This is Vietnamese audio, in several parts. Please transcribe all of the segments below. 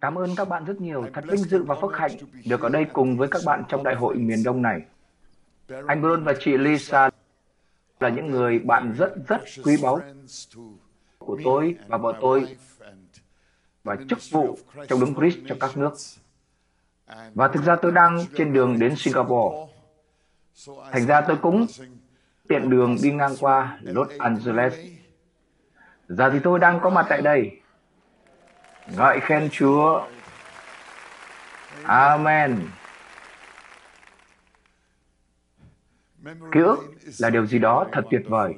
Cảm ơn các bạn rất nhiều. Thật vinh dự và phước hạnh được ở đây cùng với các bạn trong đại hội miền Đông này. Anh Bruno và chị Lisa là những người bạn rất rất quý báu của tôi và vợ tôi và chức vụ trong đấng Christ cho các nước. Và thực ra tôi đang trên đường đến Singapore. Thành ra tôi cũng tiện đường đi ngang qua Los Angeles. Giờ thì tôi đang có mặt tại đây. Ngợi khen Chúa. Amen. Ký ức là điều gì đó thật tuyệt vời.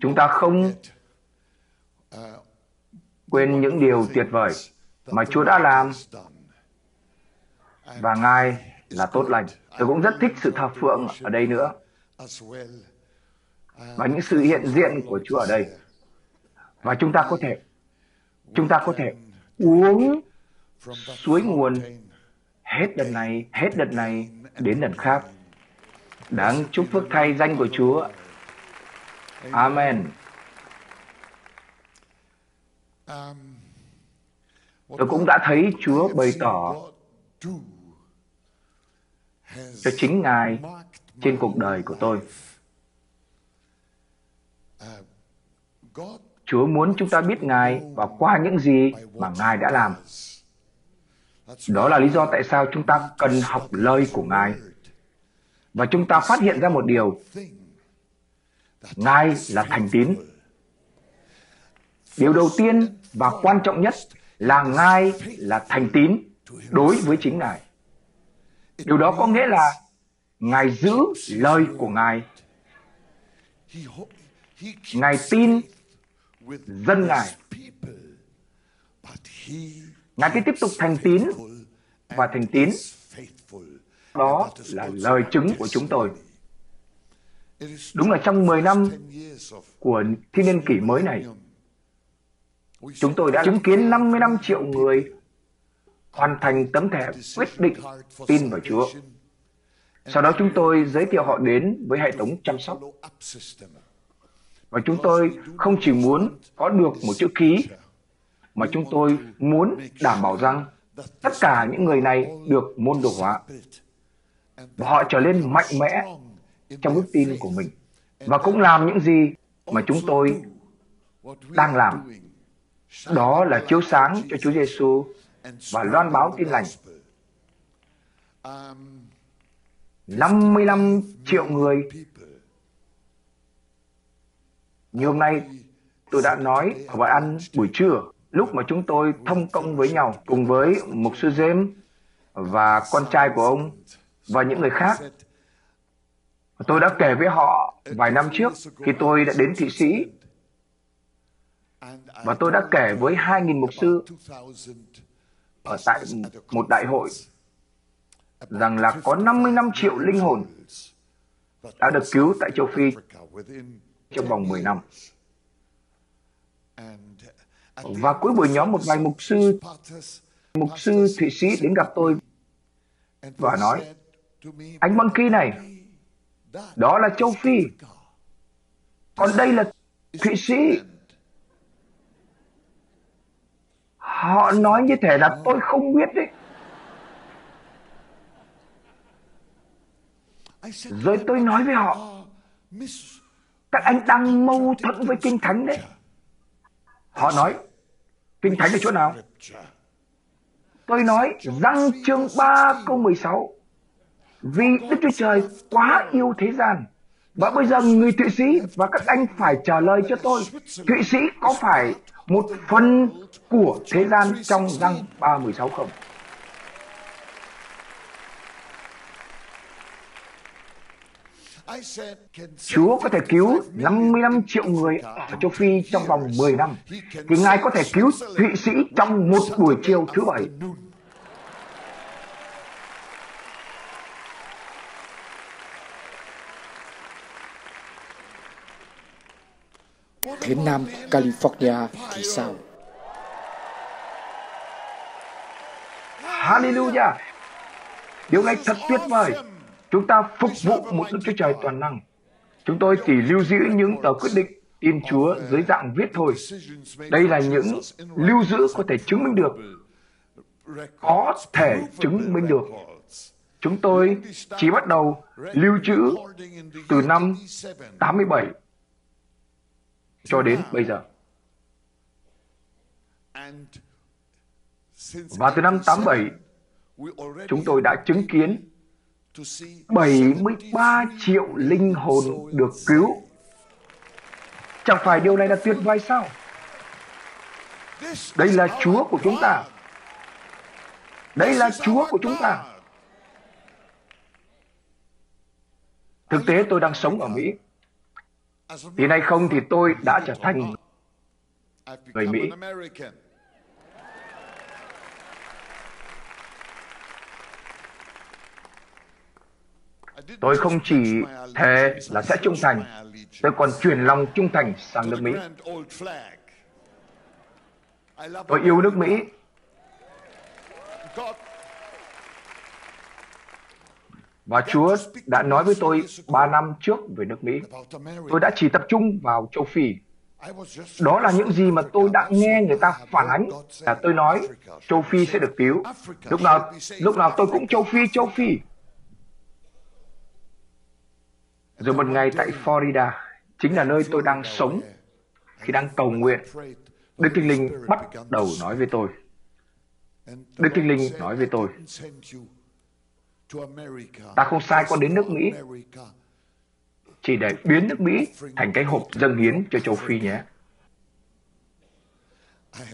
Chúng ta không quên những điều tuyệt vời mà Chúa đã làm và Ngài là tốt lành. Tôi cũng rất thích sự thờ phượng ở đây nữa và những sự hiện diện của Chúa ở đây. Và chúng ta có thể chúng ta có thể uống suối nguồn hết đợt này, hết đợt này đến đợt khác. Đáng chúc phước thay danh của Chúa. Amen. Tôi cũng đã thấy Chúa bày tỏ cho chính Ngài trên cuộc đời của tôi. Chúa muốn chúng ta biết Ngài và qua những gì mà Ngài đã làm. Đó là lý do tại sao chúng ta cần học lời của Ngài. Và chúng ta phát hiện ra một điều. Ngài là thành tín. Điều đầu tiên và quan trọng nhất là Ngài là thành tín đối với chính Ngài. Điều đó có nghĩa là Ngài giữ lời của Ngài. Ngài tin dân Ngài. Ngài cứ tiếp tục thành tín và thành tín. Đó là lời chứng của chúng tôi. Đúng là trong 10 năm của thiên niên kỷ mới này, chúng tôi đã chứng kiến 55 triệu người hoàn thành tấm thẻ quyết định tin vào Chúa. Sau đó chúng tôi giới thiệu họ đến với hệ thống chăm sóc. Và chúng tôi không chỉ muốn có được một chữ ký, mà chúng tôi muốn đảm bảo rằng tất cả những người này được môn đồ hóa. Và họ trở nên mạnh mẽ trong đức tin của mình. Và cũng làm những gì mà chúng tôi đang làm. Đó là chiếu sáng cho Chúa Giêsu và loan báo tin lành. 55 triệu người. Như hôm nay, tôi đã nói ở bài ăn buổi trưa, lúc mà chúng tôi thông công với nhau cùng với mục sư James và con trai của ông và những người khác. Tôi đã kể với họ vài năm trước khi tôi đã đến Thụy Sĩ và tôi đã kể với 2.000 mục sư ở tại một đại hội rằng là có 55 triệu linh hồn đã được cứu tại châu Phi trong vòng 10 năm. Và cuối buổi nhóm một vài mục sư mục sư Thụy Sĩ đến gặp tôi và nói anh Monkey này đó là châu Phi. Còn đây là Thụy Sĩ. Họ nói như thể là tôi không biết đấy. Rồi tôi nói với họ các anh đang mâu thuẫn với kinh thánh đấy. Họ nói, kinh thánh ở chỗ nào? Tôi nói răng chương 3 câu 16 vì Đức Chúa Trời quá yêu thế gian, và bây giờ người Thụy Sĩ và các anh phải trả lời cho tôi, Thụy Sĩ có phải một phần của thế gian trong răng 316 không? Chúa có thể cứu 55 triệu người ở châu Phi trong vòng 10 năm, thì Ngài có thể cứu Thụy Sĩ trong một buổi chiều thứ bảy. Thế Nam California thì sao? Hallelujah! Điều này thật tuyệt vời. Chúng ta phục vụ một Đức Chúa Trời toàn năng. Chúng tôi chỉ lưu giữ những tờ quyết định tin Chúa dưới dạng viết thôi. Đây là những lưu giữ có thể chứng minh được có thể chứng minh được. Chúng tôi chỉ bắt đầu lưu trữ từ năm 87 cho đến bây giờ. Và từ năm 87, chúng tôi đã chứng kiến 73 triệu linh hồn được cứu. Chẳng phải điều này là tuyệt vời sao? Đây là Chúa của chúng ta. Đây là Chúa của chúng ta. Thực tế tôi đang sống ở Mỹ. Thì nay không thì tôi đã trở thành người Mỹ. Tôi không chỉ thề là sẽ trung thành, tôi còn chuyển lòng trung thành sang nước Mỹ. Tôi yêu nước Mỹ. Và Chúa đã nói với tôi ba năm trước về nước Mỹ. Tôi đã chỉ tập trung vào châu Phi. Đó là những gì mà tôi đã nghe người ta phản ánh. Là tôi nói châu Phi sẽ được cứu. Lúc nào, lúc nào tôi cũng châu Phi, châu Phi. Rồi một ngày tại Florida, chính là nơi tôi đang sống, khi đang cầu nguyện, Đức Thánh Linh bắt đầu nói với tôi. Đức Thánh Linh nói với tôi, ta không sai con đến nước Mỹ, chỉ để biến nước Mỹ thành cái hộp dâng hiến cho châu Phi nhé.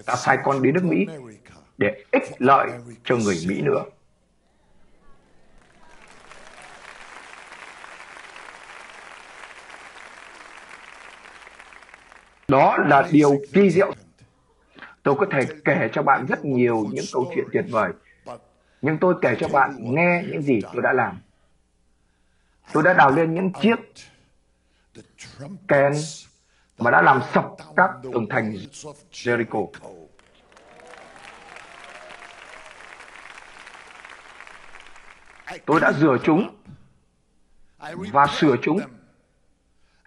Ta sai con đến nước Mỹ để ích lợi cho người Mỹ nữa. Đó là điều kỳ diệu. Tôi có thể kể cho bạn rất nhiều những câu chuyện tuyệt vời, nhưng tôi kể cho bạn nghe những gì tôi đã làm. Tôi đã đào lên những chiếc kèn mà đã làm sập các tường thành Jericho. Tôi đã rửa chúng và sửa chúng.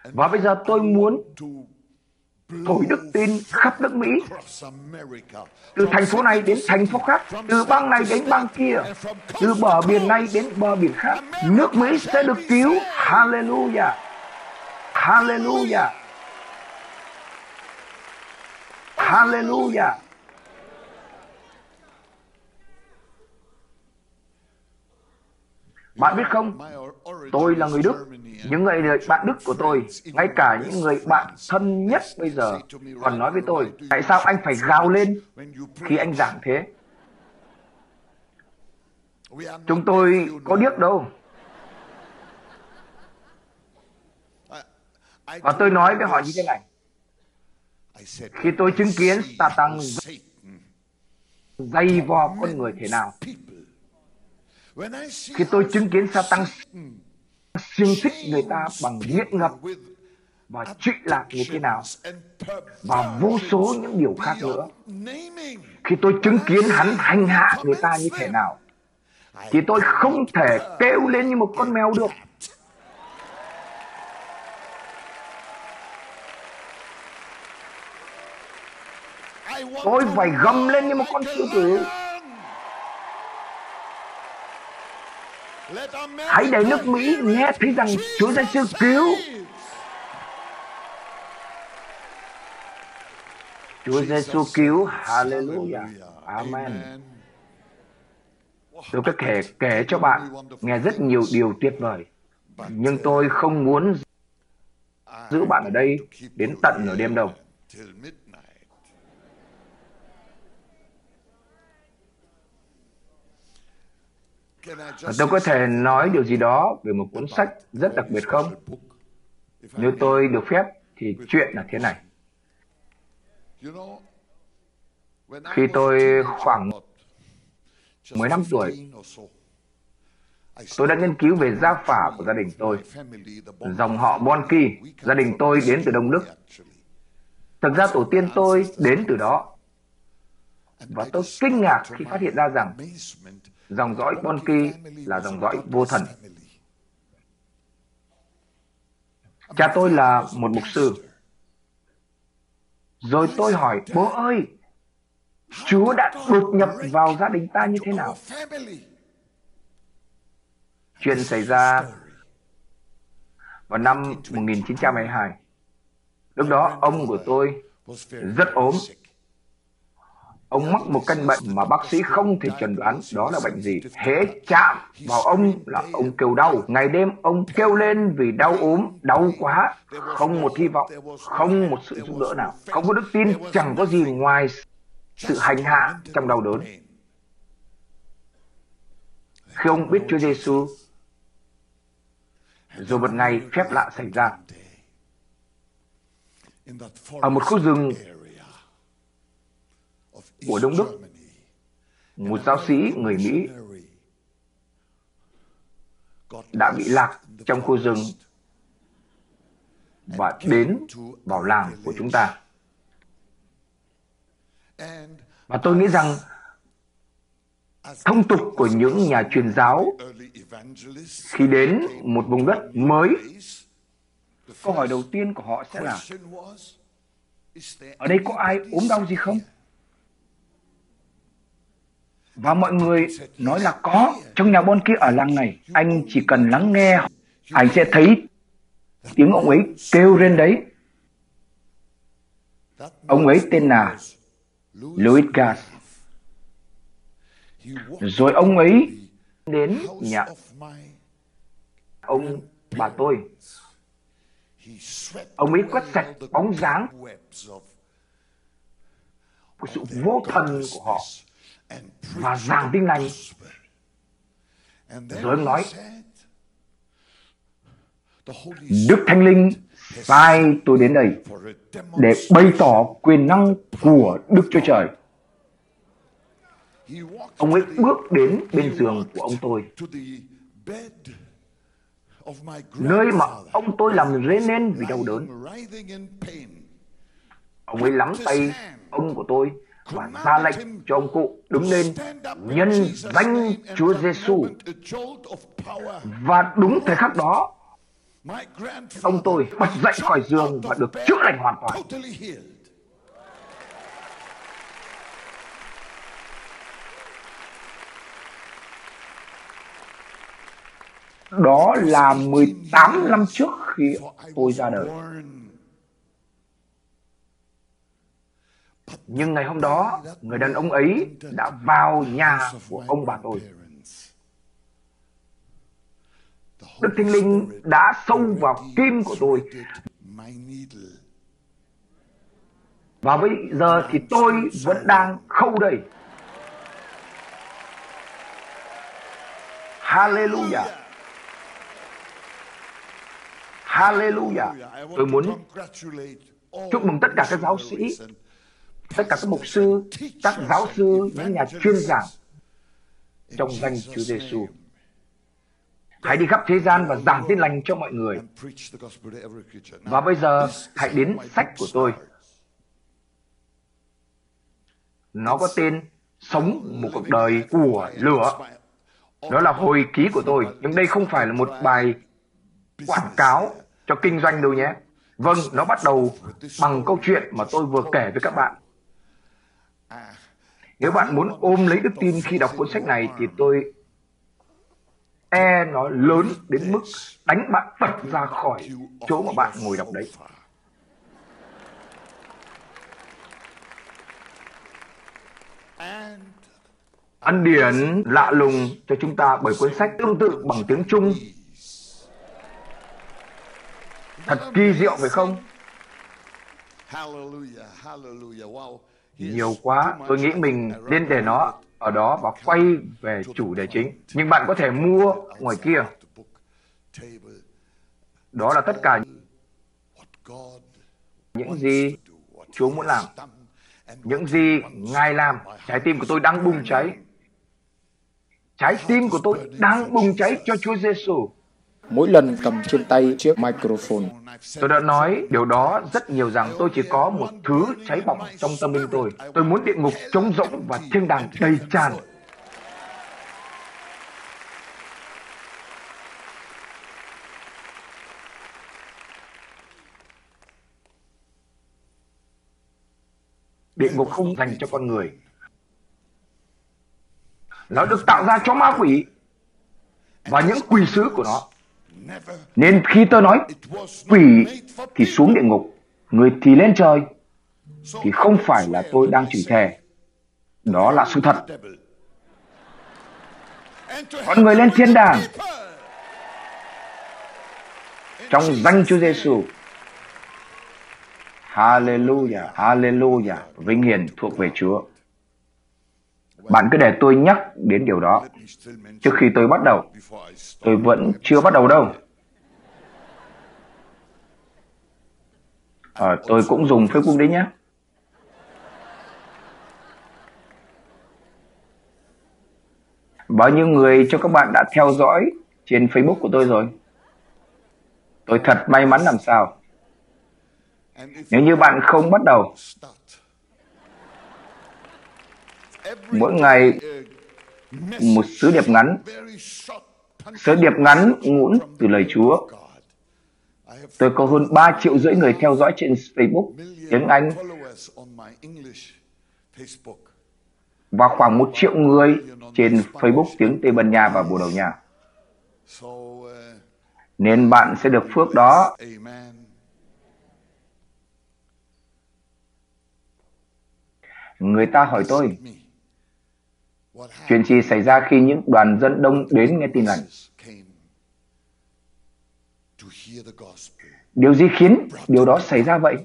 Và bây giờ tôi muốn thổi đức tin khắp nước Mỹ, từ thành phố này đến thành phố khác, từ bang này đến bang kia, từ bờ biển này đến bờ biển khác. Nước Mỹ sẽ được cứu. Hallelujah! Hallelujah! Hallelujah! Bạn biết không, tôi là người Đức. Những người bạn Đức của tôi, ngay cả những người bạn thân nhất bây giờ, còn nói với tôi, tại sao anh phải gào lên khi anh giảng thế? Chúng tôi có điếc đâu. Và tôi nói với họ như thế này. Khi tôi chứng kiến Satan dây vò con người thế nào, khi tôi chứng kiến Satan xiên thích người ta bằng nghiện ngập và trụy lạc như thế nào và vô số những điều khác nữa. Khi tôi chứng kiến hắn hành hạ người ta như thế nào, thì tôi không thể kêu lên như một con mèo được. Tôi phải gầm lên như một con sư tử. Hãy để nước Mỹ nghe thấy rằng Chúa Giêsu cứu. Chúa Giêsu cứu. Hallelujah. Amen. Tôi có thể kể cho bạn nghe rất nhiều điều tuyệt vời. Nhưng tôi không muốn giữ bạn ở đây đến tận nửa đêm đâu. Tôi có thể nói điều gì đó về một cuốn sách rất đặc biệt không? Nếu tôi được phép thì chuyện là thế này. Khi tôi khoảng 15 tuổi, tôi đã nghiên cứu về gia phả của gia đình tôi. Dòng họ Bonki, gia đình tôi đến từ Đông Đức. Thực ra tổ tiên tôi đến từ đó. Và tôi kinh ngạc khi phát hiện ra rằng dòng dõi Bonki là dòng dõi vô thần. Cha tôi là một mục sư. Rồi tôi hỏi, bố ơi, Chúa đã đột nhập vào gia đình ta như thế nào? Chuyện xảy ra vào năm 1922. Lúc đó ông của tôi rất ốm. Ông mắc một căn bệnh mà bác sĩ không thể chẩn đoán đó là bệnh gì. Hễ chạm vào ông là ông kêu đau. Ngày đêm ông kêu lên vì đau ốm, đau quá. Không một hy vọng, không một sự giúp đỡ nào. Không có đức tin, chẳng có gì ngoài sự hành hạ trong đau đớn. Khi ông biết Chúa Giêsu, rồi một ngày phép lạ xảy ra. Ở một khu rừng của Đông Đức, một giáo sĩ người Mỹ đã bị lạc trong khu rừng và đến vào làng của chúng ta. Và tôi nghĩ rằng thông tục của những nhà truyền giáo khi đến một vùng đất mới, câu hỏi đầu tiên của họ sẽ là ở đây có ai ốm đau gì không? Và mọi người nói là có. Trong nhà bon kia ở làng này, anh chỉ cần lắng nghe, anh sẽ thấy tiếng ông ấy kêu lên đấy. Ông ấy tên là Louis Gass. Rồi ông ấy đến nhà ông bà tôi. Ông ấy quét sạch bóng dáng của sự vô thần của họ và giảng tin lành. Rồi ông nói, Đức Thánh Linh sai tôi đến đây để bày tỏ quyền năng của Đức Chúa Trời. Ông ấy bước đến bên giường của ông tôi, nơi mà ông tôi làm rế nên vì đau đớn. Ông ấy nắm tay ông của tôi và ra lệnh cho ông cụ đứng lên nhân danh Chúa Giêsu. Và đúng thời khắc đó, ông tôi bật dậy khỏi giường và được chữa lành hoàn toàn. Đó là 18 năm trước khi tôi ra đời. Nhưng ngày hôm đó, người đàn ông ấy đã vào nhà của ông bà tôi. Đức Thánh Linh đã sâu vào kim của tôi. Và bây giờ thì tôi vẫn đang khâu đây. Hallelujah. Hallelujah. Tôi muốn chúc mừng tất cả các giáo sĩ, tất cả các mục sư, các giáo sư, những nhà chuyên giảng trong danh Chúa Giêsu. Hãy đi khắp thế gian và giảng tin lành cho mọi người. Và bây giờ, hãy đến sách của tôi. Nó có tên Sống một cuộc đời của lửa. Đó là hồi ký của tôi. Nhưng đây không phải là một bài quảng cáo cho kinh doanh đâu nhé. Vâng, nó bắt đầu bằng câu chuyện mà tôi vừa kể với các bạn. Nếu bạn muốn ôm lấy đức tin khi đọc cuốn sách này thì tôi e nó lớn đến mức đánh bạn bật ra khỏi chỗ mà bạn ngồi đọc đấy. Ân điển lạ lùng cho chúng ta bởi cuốn sách tương tự bằng tiếng Trung. Thật kỳ diệu phải không? Nhiều quá, tôi nghĩ mình nên để nó ở đó và quay về chủ đề chính. Nhưng bạn có thể mua ngoài kia. Đó là tất cả những gì Chúa muốn làm. Những gì Ngài làm, trái tim của tôi đang bùng cháy. Trái tim của tôi đang bùng cháy cho Chúa Giêsu. Mỗi lần cầm trên tay chiếc microphone, Tôi đã nói điều đó rất nhiều rằng tôi chỉ có một thứ cháy bỏng trong tâm linh tôi. Tôi muốn địa ngục trống rỗng và thiên đàng đầy tràn. Địa ngục không dành cho con người. Nó được tạo ra cho ma quỷ và những quỷ sứ của nó. Nên khi tôi nói quỷ thì xuống địa ngục, người thì lên trời, thì không phải là tôi đang chửi thề. Đó là sự thật. Con người lên thiên đàng trong danh Chúa Giêsu. Hallelujah, Hallelujah, vinh hiển thuộc về Chúa. Bạn cứ để tôi nhắc đến điều đó trước khi tôi bắt đầu. Tôi vẫn chưa bắt đầu đâu. À, tôi cũng dùng Facebook đấy nhé. Bao nhiêu người cho các bạn đã theo dõi trên Facebook của tôi rồi? Tôi thật may mắn làm sao. Nếu như bạn không bắt đầu, mỗi ngày một sứ điệp ngắn, sứ điệp ngắn ngũn từ lời Chúa. Tôi có hơn 3 triệu rưỡi người theo dõi trên Facebook tiếng Anh và khoảng một triệu người trên Facebook tiếng Tây Ban Nha và Bồ Đào Nha. Nên bạn sẽ được phước đó. Người ta hỏi tôi, chuyện gì xảy ra khi những đoàn dân đông đến nghe tin lành? Điều gì khiến điều đó xảy ra vậy?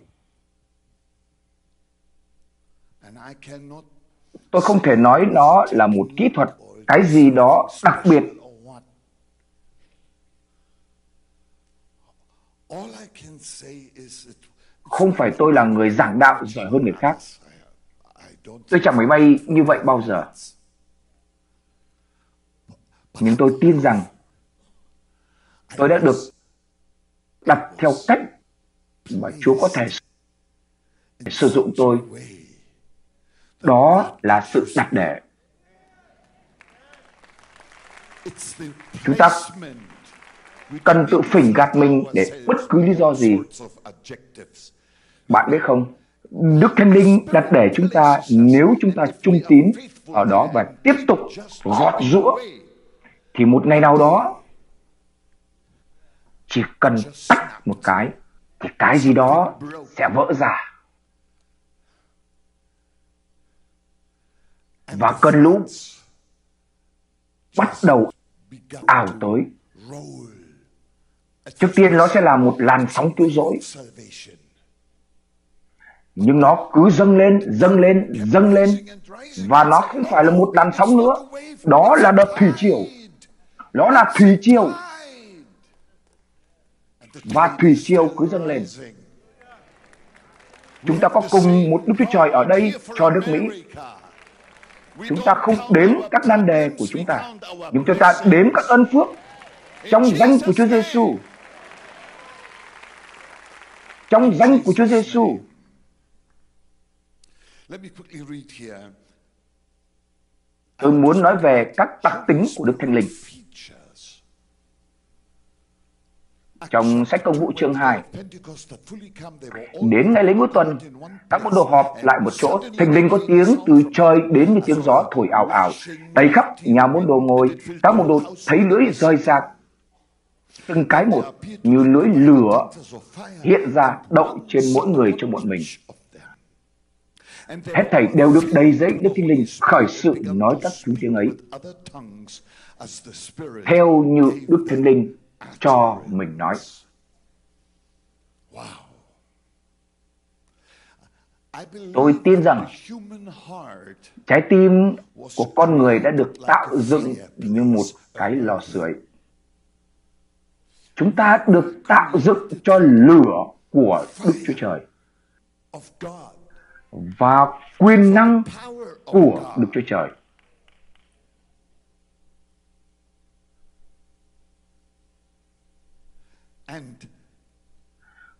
Tôi không thể nói nó là một kỹ thuật, cái gì đó đặc biệt. Không phải tôi là người giảng đạo giỏi hơn người khác. Tôi chẳng mấy may như vậy bao giờ. Nhưng tôi tin rằng tôi đã được đặt theo cách mà Chúa có thể sử dụng tôi. Đó là sự đặt để. Chúng ta cần tự phỉnh gạt mình để bất cứ lý do gì. Bạn biết không, Đức Thánh Linh đặt để chúng ta nếu chúng ta trung tín ở đó và tiếp tục gọt rũa thì một ngày nào đó chỉ cần tách một cái, thì cái gì đó sẽ vỡ ra. Và cơn lũ bắt đầu ảo tới. Trước tiên nó sẽ là một làn sóng cứu rỗi. Nhưng nó cứ dâng lên dâng lên dâng lên. Và nó không phải là một làn sóng nữa. Đó là đợt thủy triều. Đó là thủy triều và thủy triều cứ dâng lên. Chúng ta có cùng một đức chúa trời ở đây cho nước mỹ. Chúng ta không đếm các nan đề của chúng ta, nhưng chúng ta đếm các ân phước trong danh của Chúa Giêsu trong danh của Chúa Giêsu tôi muốn nói về các đặc tính của Đức Thánh Linh. Trong sách công vụ chương 2. Đến ngày lễ ngũ tuần, các môn đồ họp lại một chỗ, thành linh có tiếng từ trời đến như tiếng gió thổi ảo ảo, đầy khắp nhà môn đồ ngồi, các môn đồ thấy lưỡi rơi ra từng cái một như lưỡi lửa hiện ra đậu trên mỗi người trong bọn mình. Hết thảy đều được đầy dẫy Đức Thánh Linh khởi sự nói các thứ tiếng ấy. Theo như Đức Thánh Linh cho mình nói. Tôi tin rằng trái tim của con người đã được tạo dựng như một cái lò sưởi. Chúng ta được tạo dựng cho lửa của Đức Chúa Trời và quyền năng của Đức Chúa Trời.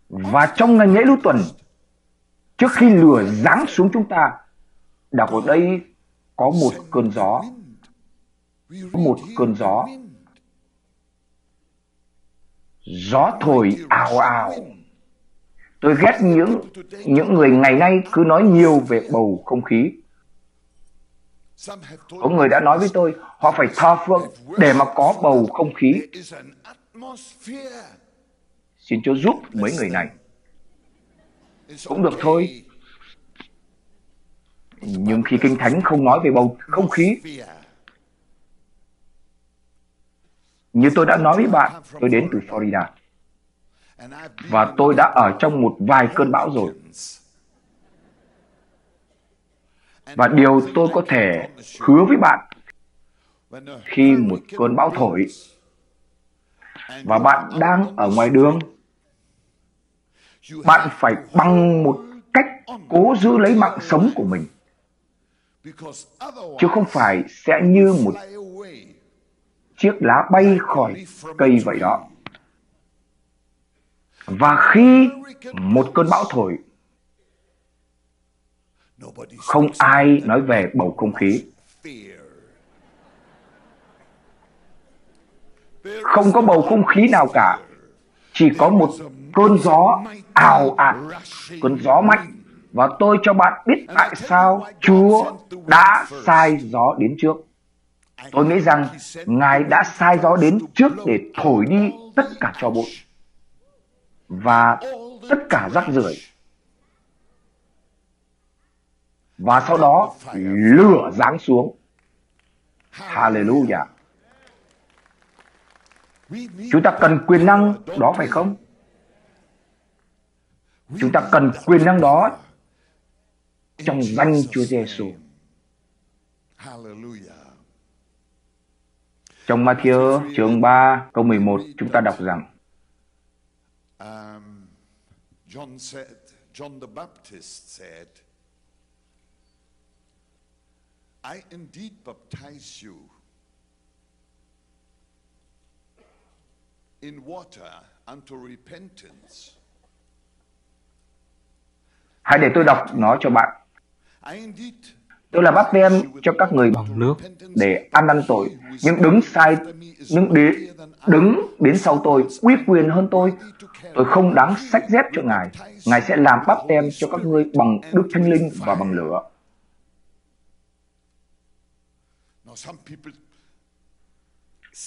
Và trong ngày lễ lưu tuần, trước khi lửa giáng xuống chúng ta, đọc ở đây có một cơn gió. Có một cơn gió. Gió thổi ào ào. Tôi ghét những những người ngày nay cứ nói nhiều về bầu không khí. Có người đã nói với tôi, họ phải thờ phượng để mà có bầu không khí. Xin Chúa giúp mấy người này. Cũng được thôi. Nhưng khi Kinh Thánh không nói về bầu không khí, như tôi đã nói với bạn, tôi đến từ Florida. Và tôi đã ở trong một vài cơn bão rồi. Và điều tôi có thể hứa với bạn khi một cơn bão thổi và bạn đang ở ngoài đường, bạn phải bằng một cách cố giữ lấy mạng sống của mình. Chứ không phải sẽ như một chiếc lá bay khỏi cây vậy đó. Và khi một cơn bão thổi, không ai nói về bầu không khí. Không có bầu không khí nào cả. Chỉ có một cơn gió ào ạt, cơn gió mạnh. Và tôi cho bạn biết tại sao Chúa đã sai gió đến trước. Tôi nghĩ rằng Ngài đã sai gió đến trước để thổi đi tất cả cho bụi và tất cả rác rưởi và sau đó lửa giáng xuống. Hallelujah. Chúng ta cần quyền năng đó phải không? Chúng ta cần quyền năng đó trong danh Chúa Giêsu. Trong Matthew chương 3 câu 11 chúng ta đọc rằng um, John said, John the Baptist said, I indeed baptize you in water unto repentance. Hãy để tôi đọc nó cho bạn. Tôi là báp tem cho các người bằng nước để ăn năn tội. Nhưng đứng sai, nhưng đi, đứng đến sau tôi, uy quyền hơn tôi. Tôi không đáng sách dép cho Ngài. Ngài sẽ làm báp tem cho các ngươi bằng Đức Thánh Linh và bằng lửa.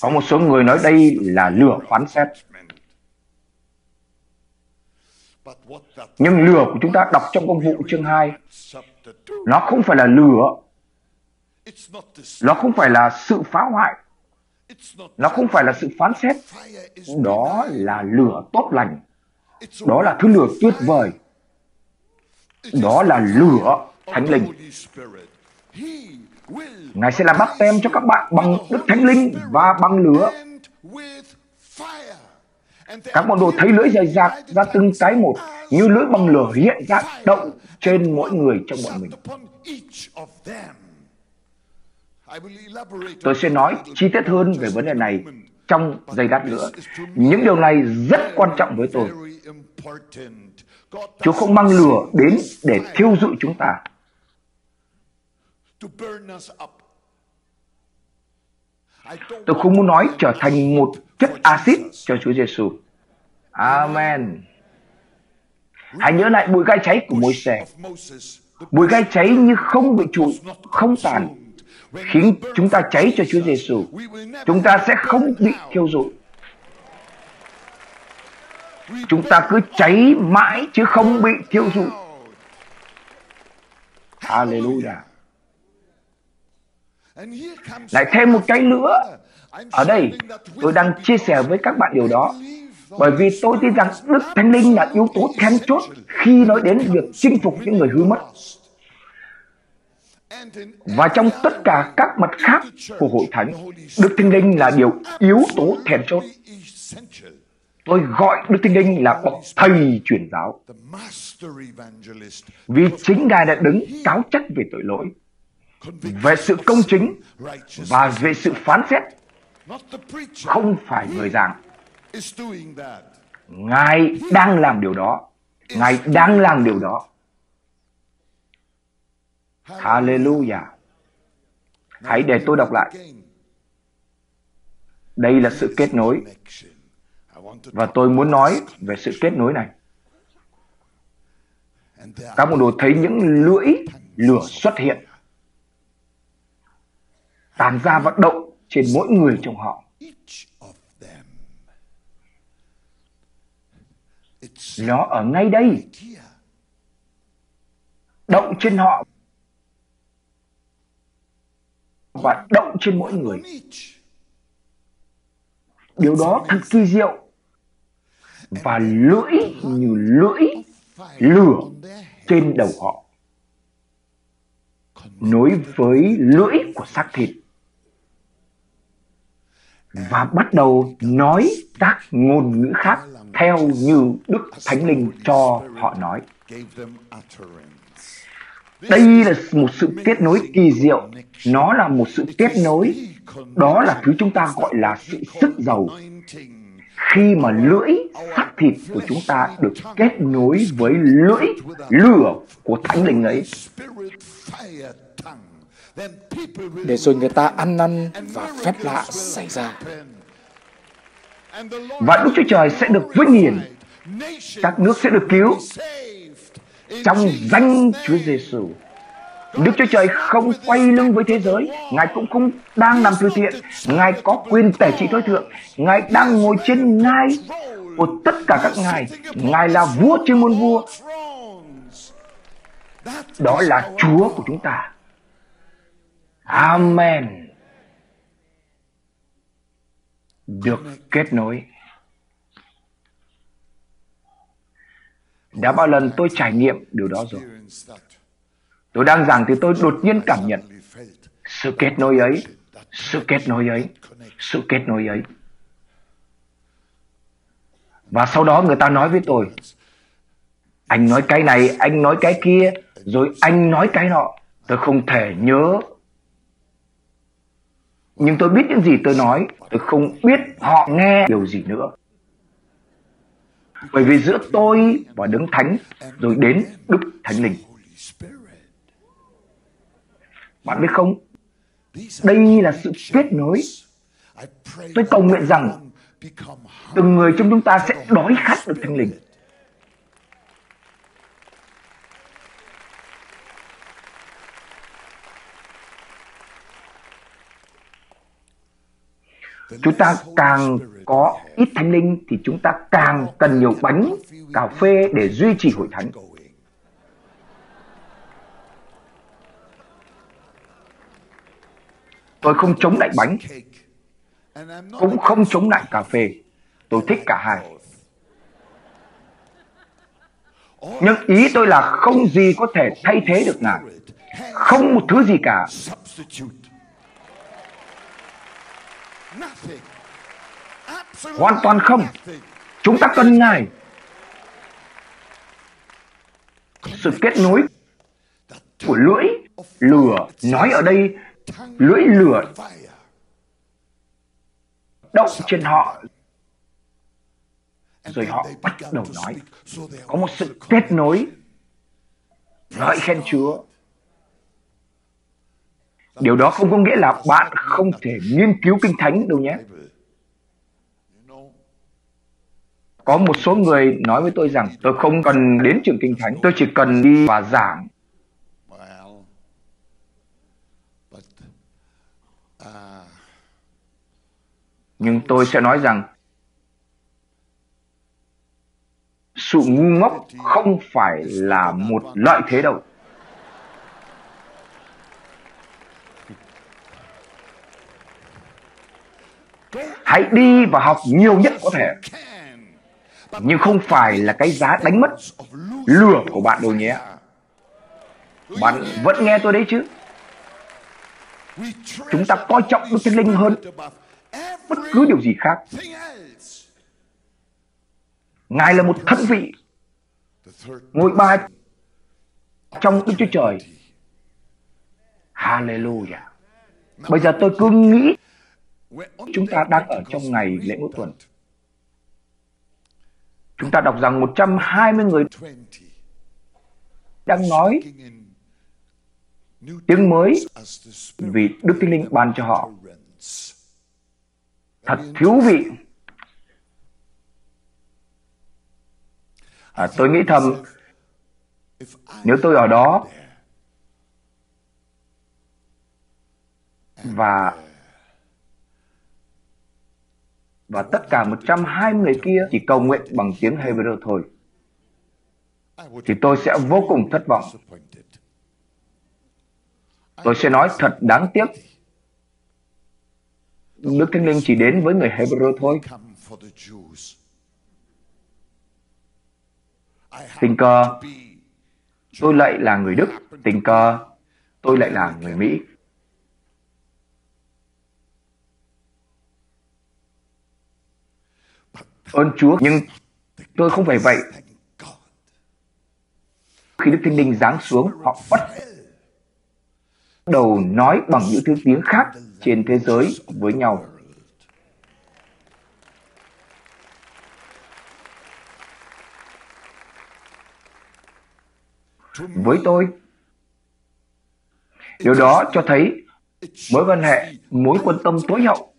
Có một số người nói đây là lửa phán xét. Nhưng lửa của chúng ta đọc trong công vụ chương 2, nó không phải là lửa, nó không phải là sự phá hoại, nó không phải là sự phán xét. Đó là lửa tốt lành, đó là thứ lửa tuyệt vời, đó là lửa Thánh Linh. Ngài sẽ làm bắp tem cho các bạn bằng Đức Thánh Linh và bằng lửa. Các môn đồ thấy lưỡi dày dạc ra từng cái một, như lưỡi bằng lửa hiện ra động trên mỗi người trong bọn mình. Tôi sẽ nói chi tiết hơn về vấn đề này trong giây lát nữa. Những điều này rất quan trọng với tôi. Chúa không mang lửa đến để thiêu dụi chúng ta. Tôi không muốn nói trở thành một chất axit cho Chúa Giêsu. Amen. Hãy nhớ lại bụi gai cháy của môi xe. Bụi gai cháy như không bị trụi, không tàn, khiến chúng ta cháy cho Chúa Giêsu. Chúng ta sẽ không bị thiêu rụi. Chúng ta cứ cháy mãi chứ không bị thiêu rụi. Hallelujah. Lại thêm một cái nữa. Ở đây, tôi đang chia sẻ với các bạn điều đó. Bởi vì tôi tin rằng Đức Thánh Linh là yếu tố then chốt khi nói đến việc chinh phục những người hư mất. Và trong tất cả các mặt khác của hội thánh, Đức Thánh Linh là điều yếu tố then chốt. Tôi gọi Đức Thánh Linh là bậc thầy truyền giáo. Vì chính Ngài đã đứng cáo trách về tội lỗi, về sự công chính và về sự phán xét, không phải người giảng. is doing that. Ngài đang làm điều đó. Ngài đang làm điều đó. Hallelujah. Hãy để tôi đọc lại. Đây là sự kết nối và tôi muốn nói về sự kết nối này. Các môn đồ thấy những lưỡi lửa xuất hiện. tàn ra và động trên mỗi người trong họ. Nó ở ngay đây, động trên họ. Và động trên mỗi người. Điều đó thật kỳ diệu. Và lưỡi như lưỡi lửa trên đầu họ. Nối với lưỡi của xác thịt và bắt đầu nói các ngôn ngữ khác theo như Đức Thánh Linh cho họ nói. Đây là một sự kết nối kỳ diệu. Nó là một sự kết nối. Đó là thứ chúng ta gọi là sự sức giàu. Khi mà lưỡi sắc thịt của chúng ta được kết nối với lưỡi lửa của Thánh Linh ấy. Để rồi người ta ăn năn và phép lạ xảy ra. Và Đức Chúa Trời sẽ được vinh hiển. Các nước sẽ được cứu. trong danh Chúa Giêsu. Đức Chúa Trời không quay lưng với thế giới, Ngài cũng không đang làm từ thiện, Ngài có quyền tể trị tối thượng, Ngài đang ngồi trên ngai của tất cả các ngài, Ngài là vua trên muôn vua. Đó là Chúa của chúng ta. Amen. Được kết nối. Đã bao lần tôi trải nghiệm điều đó rồi. Tôi đang giảng thì tôi đột nhiên cảm nhận sự kết nối ấy, sự kết nối ấy, sự kết nối ấy. Và sau đó người ta nói với tôi, anh nói cái này, anh nói cái kia, rồi anh nói cái nọ. Tôi không thể nhớ. Nhưng tôi biết những gì tôi nói, tôi không biết họ nghe điều gì nữa. Bởi vì giữa tôi và Đấng Thánh rồi đến Đức Thánh Linh. Bạn biết không? Đây là sự kết nối. Tôi cầu nguyện rằng từng người trong chúng ta sẽ đói khát được Thánh Linh. Chúng ta càng có ít thánh linh thì chúng ta càng cần nhiều bánh, cà phê để duy trì hội thánh. Tôi không chống lại bánh, cũng không chống lại cà phê. Tôi thích cả hai. Nhưng ý tôi là không gì có thể thay thế được Ngài. Không một thứ gì cả. Hoàn toàn không. Chúng ta cần Ngài. Sự kết nối của lưỡi lửa. Nói ở đây lưỡi lửa. động trên họ. Rồi họ bắt đầu nói. có một sự kết nối. Ngợi khen chúa điều đó không có nghĩa là bạn không thể nghiên cứu kinh thánh đâu nhé. Có một số người nói với tôi rằng, tôi không cần đến trường kinh thánh, tôi chỉ cần đi và giảng. Nhưng tôi sẽ nói rằng, sự ngu ngốc không phải là một lợi thế đâu. Hãy đi và học nhiều nhất có thể. Nhưng không phải là cái giá đánh mất lửa của bạn đâu nhé. Bạn vẫn nghe tôi đấy chứ. Chúng ta coi trọng đức thánh linh hơn bất cứ điều gì khác. Ngài là một thân vị, ngôi ba trong đức chúa trời. Hallelujah. Bây giờ tôi cứ nghĩ chúng ta đang ở trong ngày lễ mỗi tuần Chúng ta đọc rằng 120 người đang nói tiếng mới vì Đức Thánh Linh ban cho họ. Thật thú vị. À, tôi nghĩ thầm, nếu tôi ở đó, và và tất cả 120 người kia chỉ cầu nguyện bằng tiếng Hebrew thôi, thì tôi sẽ vô cùng thất vọng. Tôi sẽ nói thật đáng tiếc. Đức Thánh Linh chỉ đến với người Hebrew thôi. Tình cờ, tôi lại là người Đức. Tình cờ, tôi lại là người Mỹ. Ơn Chúa, nhưng tôi không phải vậy. Khi Đức Thánh Linh giáng xuống, họ bắt đầu nói bằng những thứ tiếng khác trên thế giới với nhau. Với tôi, điều đó cho thấy mối quan hệ, mối quan tâm tối hậu,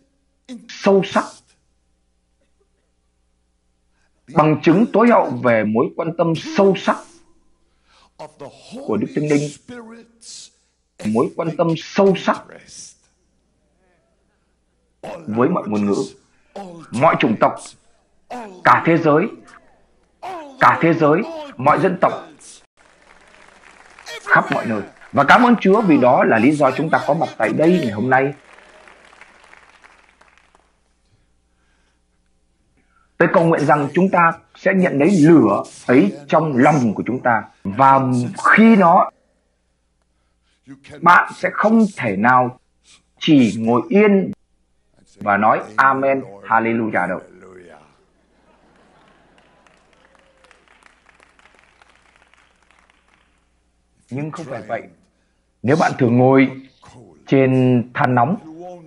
sâu sắc bằng chứng tối hậu về mối quan tâm sâu sắc của Đức Thánh Linh, mối quan tâm sâu sắc với mọi ngôn ngữ, mọi chủng tộc, cả thế giới, cả thế giới, mọi dân tộc, khắp mọi nơi. Và cảm ơn Chúa vì đó là lý do chúng ta có mặt tại đây ngày hôm nay Tôi cầu nguyện rằng chúng ta sẽ nhận lấy lửa ấy trong lòng của chúng ta. Và khi nó, bạn sẽ không thể nào chỉ ngồi yên và nói Amen, Hallelujah đâu. Nhưng không phải vậy. Nếu bạn thường ngồi trên than nóng,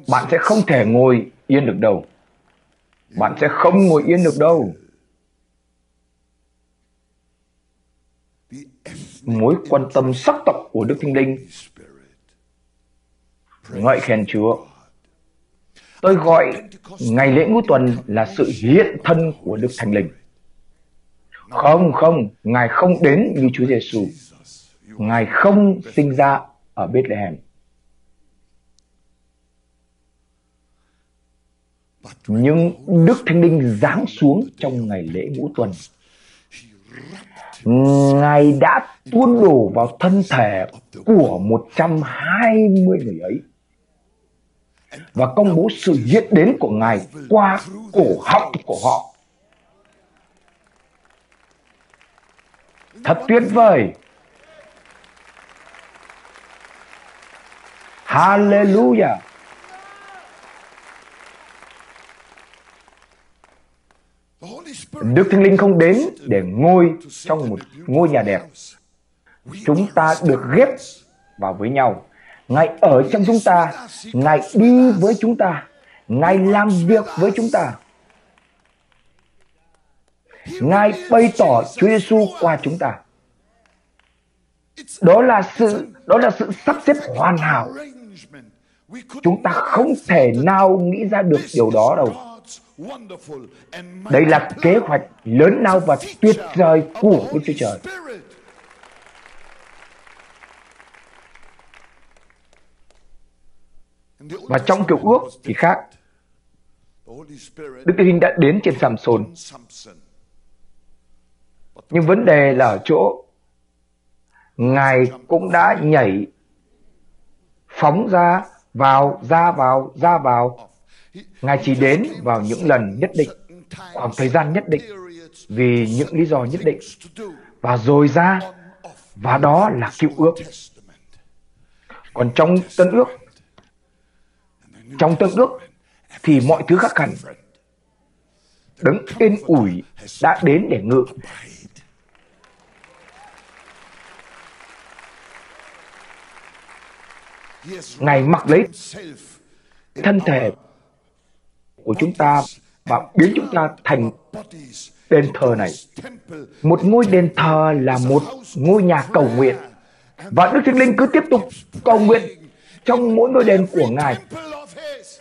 bạn sẽ không thể ngồi yên được đâu bạn sẽ không ngồi yên được đâu mối quan tâm sắc tộc của Đức Thánh Linh. Ngợi khen Chúa. Tôi gọi ngày lễ ngũ tuần là sự hiện thân của Đức Thánh Linh. Không, không, Ngài không đến như Chúa Giêsu. Ngài không sinh ra ở Bethlehem. Nhưng Đức Thánh Linh giáng xuống trong ngày lễ ngũ tuần. Ngài đã tuôn đổ vào thân thể của 120 người ấy và công bố sự hiện đến của Ngài qua cổ họng của họ. Thật tuyệt vời! Hallelujah! Đức Thánh Linh không đến để ngồi trong một ngôi nhà đẹp. Chúng ta được ghép vào với nhau. Ngài ở trong chúng ta, Ngài đi với chúng ta, Ngài làm việc với chúng ta. Ngài bày tỏ Chúa Giêsu qua chúng ta. Đó là sự đó là sự sắp xếp hoàn hảo. Chúng ta không thể nào nghĩ ra được điều đó đâu. Đây là kế hoạch lớn lao và tuyệt vời của Đức Chúa Trời. Và trong kiểu ước thì khác. Đức Thánh Linh đã đến trên Samson. Nhưng vấn đề là ở chỗ Ngài cũng đã nhảy phóng ra vào ra vào ra vào Ngài chỉ đến vào những lần nhất định, khoảng thời gian nhất định, vì những lý do nhất định, và rồi ra, và đó là cựu ước. Còn trong tân ước, trong tân ước thì mọi thứ khác hẳn. Đấng yên ủi đã đến để ngự. Ngài mặc lấy thân thể của chúng ta và biến chúng ta thành đền thờ này. Một ngôi đền thờ là một ngôi nhà cầu nguyện. Và Đức Thánh Linh cứ tiếp tục cầu nguyện trong mỗi ngôi đền của Ngài.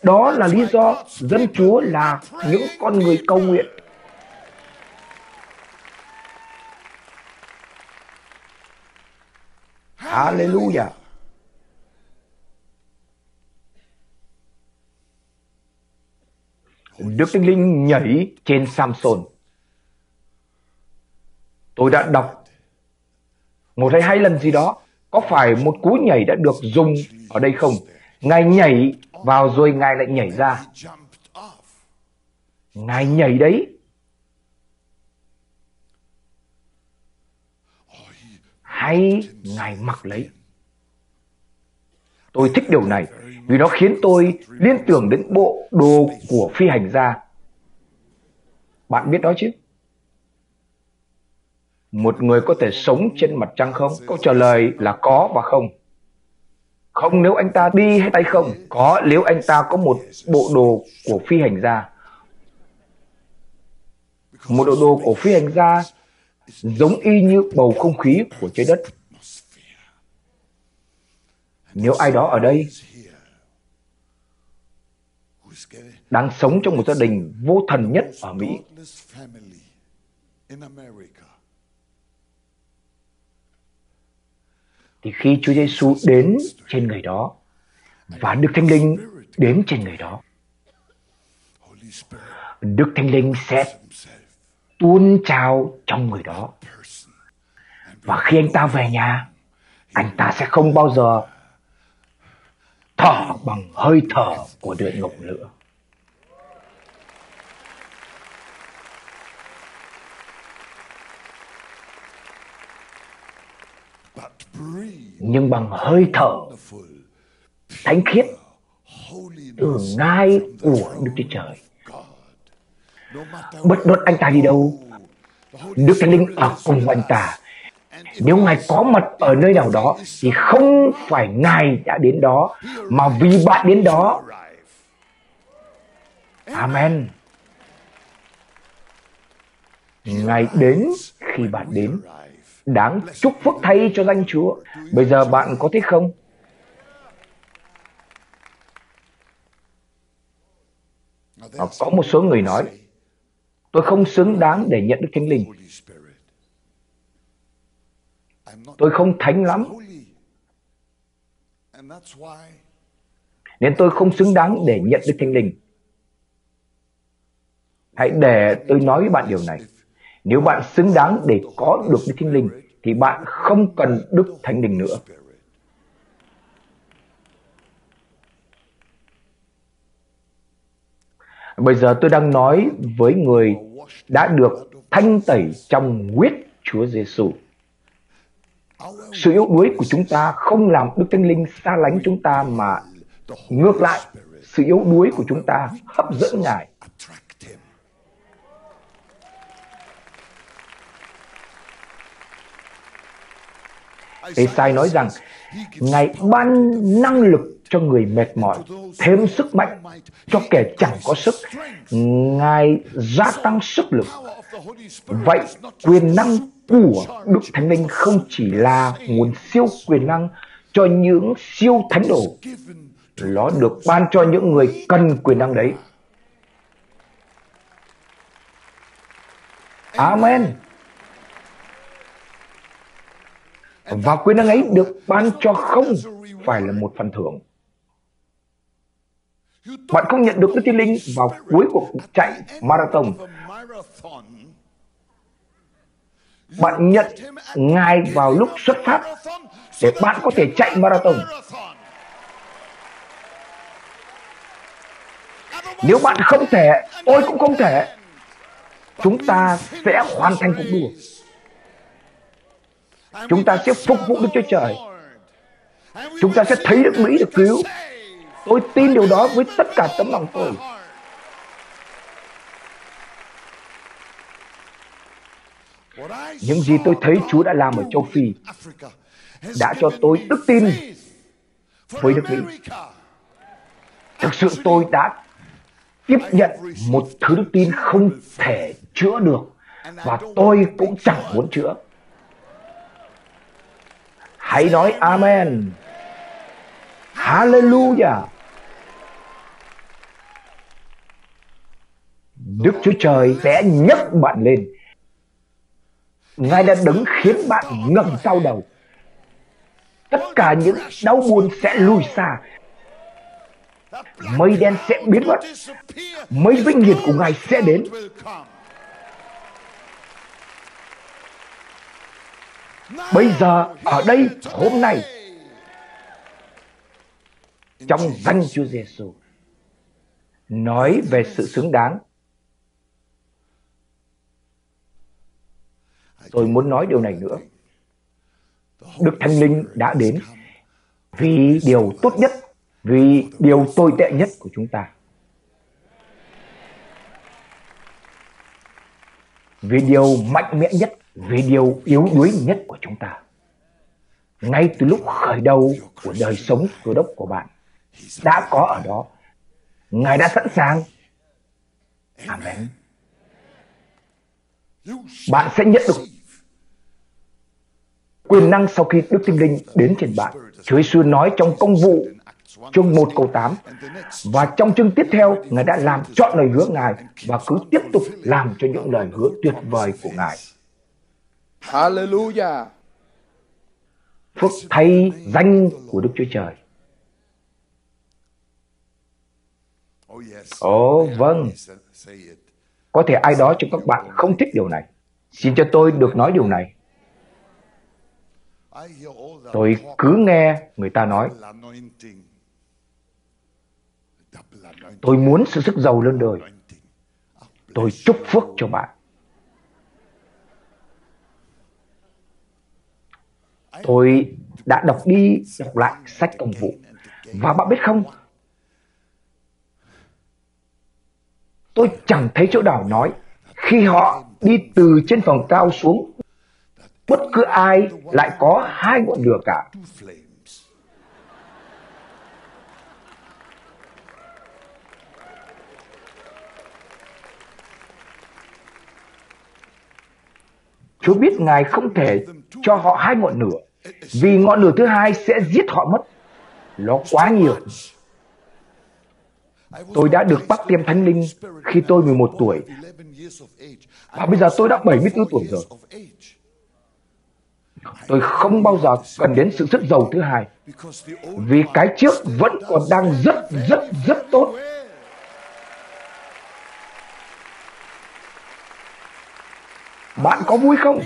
Đó là lý do dân Chúa là những con người cầu nguyện. Hallelujah. Đức Thánh Linh nhảy trên Samson. Tôi đã đọc một hay hai lần gì đó. Có phải một cú nhảy đã được dùng ở đây không? Ngài nhảy vào rồi Ngài lại nhảy ra. Ngài nhảy đấy. Hay Ngài mặc lấy. Tôi thích điều này vì nó khiến tôi liên tưởng đến bộ đồ của phi hành gia. Bạn biết đó chứ? Một người có thể sống trên mặt trăng không? Câu trả lời là có và không. Không nếu anh ta đi hay tay không. Có nếu anh ta có một bộ đồ của phi hành gia. Một bộ đồ của phi hành gia giống y như bầu không khí của trái đất. Nếu ai đó ở đây đang sống trong một gia đình vô thần nhất ở Mỹ, thì khi Chúa Giêsu đến trên người đó và Đức Thánh Linh đến trên người đó, Đức Thánh Linh sẽ tuôn trào trong người đó. Và khi anh ta về nhà, anh ta sẽ không bao giờ thở bằng hơi thở của địa ngục nữa. Nhưng bằng hơi thở thánh khiết từ ngai của Đức Chúa Trời. Bất luận anh ta đi đâu, Đức Thánh Linh ở cùng anh ta nếu Ngài có mặt ở nơi nào đó thì không phải Ngài đã đến đó mà vì bạn đến đó. Amen. Ngài đến khi bạn đến. Đáng chúc phước thay cho danh Chúa. Bây giờ bạn có thích không? Ờ, có một số người nói, tôi không xứng đáng để nhận Đức Thánh Linh. Tôi không thánh lắm. Nên tôi không xứng đáng để nhận Đức Thánh Linh. Hãy để tôi nói với bạn điều này. Nếu bạn xứng đáng để có được Đức Thánh Linh, thì bạn không cần Đức Thánh Linh nữa. Bây giờ tôi đang nói với người đã được thanh tẩy trong huyết Chúa Giêsu. Sự yếu đuối của chúng ta không làm Đức Thánh Linh xa lánh chúng ta mà ngược lại, sự yếu đuối của chúng ta hấp dẫn Ngài. Esai nói rằng Ngài ban năng lực cho người mệt mỏi, thêm sức mạnh cho kẻ chẳng có sức. Ngài gia tăng sức lực. Vậy quyền năng của Đức Thánh Linh không chỉ là nguồn siêu quyền năng cho những siêu thánh đồ. Nó được ban cho những người cần quyền năng đấy. Amen. Và quyền năng ấy được ban cho không phải là một phần thưởng. Bạn không nhận được Đức Thiên Linh vào cuối cuộc chạy marathon. Bạn nhận Ngài vào lúc xuất phát để bạn có thể chạy marathon. Nếu bạn không thể, tôi cũng không thể. Chúng ta sẽ hoàn thành cuộc đua. Chúng ta sẽ phục vụ Đức Chúa Trời. Chúng ta sẽ thấy nước Mỹ được cứu. Tôi tin điều đó với tất cả tấm lòng tôi. Những gì tôi thấy Chúa đã làm ở châu Phi đã cho tôi đức tin với nước Mỹ. Thực sự tôi đã tiếp nhận một thứ đức tin không thể chữa được và tôi cũng chẳng muốn chữa. Hãy nói Amen. Hallelujah. Đức Chúa Trời sẽ nhấc bạn lên. Ngài đã đứng khiến bạn ngẩng sau đầu. Tất cả những đau buồn sẽ lùi xa. mây đen sẽ biến mất mây vinh hiển của ngài sẽ đến bây giờ ở đây hôm nay trong danh Chúa Giêsu nói về sự xứng đáng tôi muốn nói điều này nữa Đức Thánh Linh đã đến vì điều tốt nhất, vì điều tồi tệ nhất của chúng ta. Vì điều mạnh mẽ nhất, về điều yếu đuối nhất của chúng ta. Ngay từ lúc khởi đầu của đời sống cơ đốc của bạn, đã có ở đó. Ngài đã sẵn sàng. Amen. Bạn sẽ nhận được quyền năng sau khi Đức Tinh Linh đến trên bạn. Chúa Giêsu nói trong công vụ chương 1 câu 8 và trong chương tiếp theo Ngài đã làm chọn lời hứa Ngài và cứ tiếp tục làm cho những lời hứa tuyệt vời của Ngài. Hallelujah. Phước thay danh của Đức Chúa Trời. Ồ, oh, vâng. Có thể ai đó trong các bạn không thích điều này. Xin cho tôi được nói điều này. Tôi cứ nghe người ta nói Tôi muốn sự sức giàu lên đời Tôi chúc phước cho bạn Tôi đã đọc đi đọc lại sách công vụ Và bạn biết không Tôi chẳng thấy chỗ nào nói, Khi họ đi từ trên phòng cao xuống, bất cứ ai lại có hai ngọn lửa cả. Chúa biết Ngài không thể cho họ hai ngọn lửa, vì ngọn lửa thứ hai sẽ giết họ mất. Nó quá nhiều. Tôi đã được bắt tiêm thánh linh khi tôi 11 tuổi. Và bây giờ tôi đã 74 tuổi rồi. Tôi không bao giờ cần đến sự rất giàu thứ hai. Vì cái trước vẫn còn đang rất rất rất tốt. Bạn có vui không?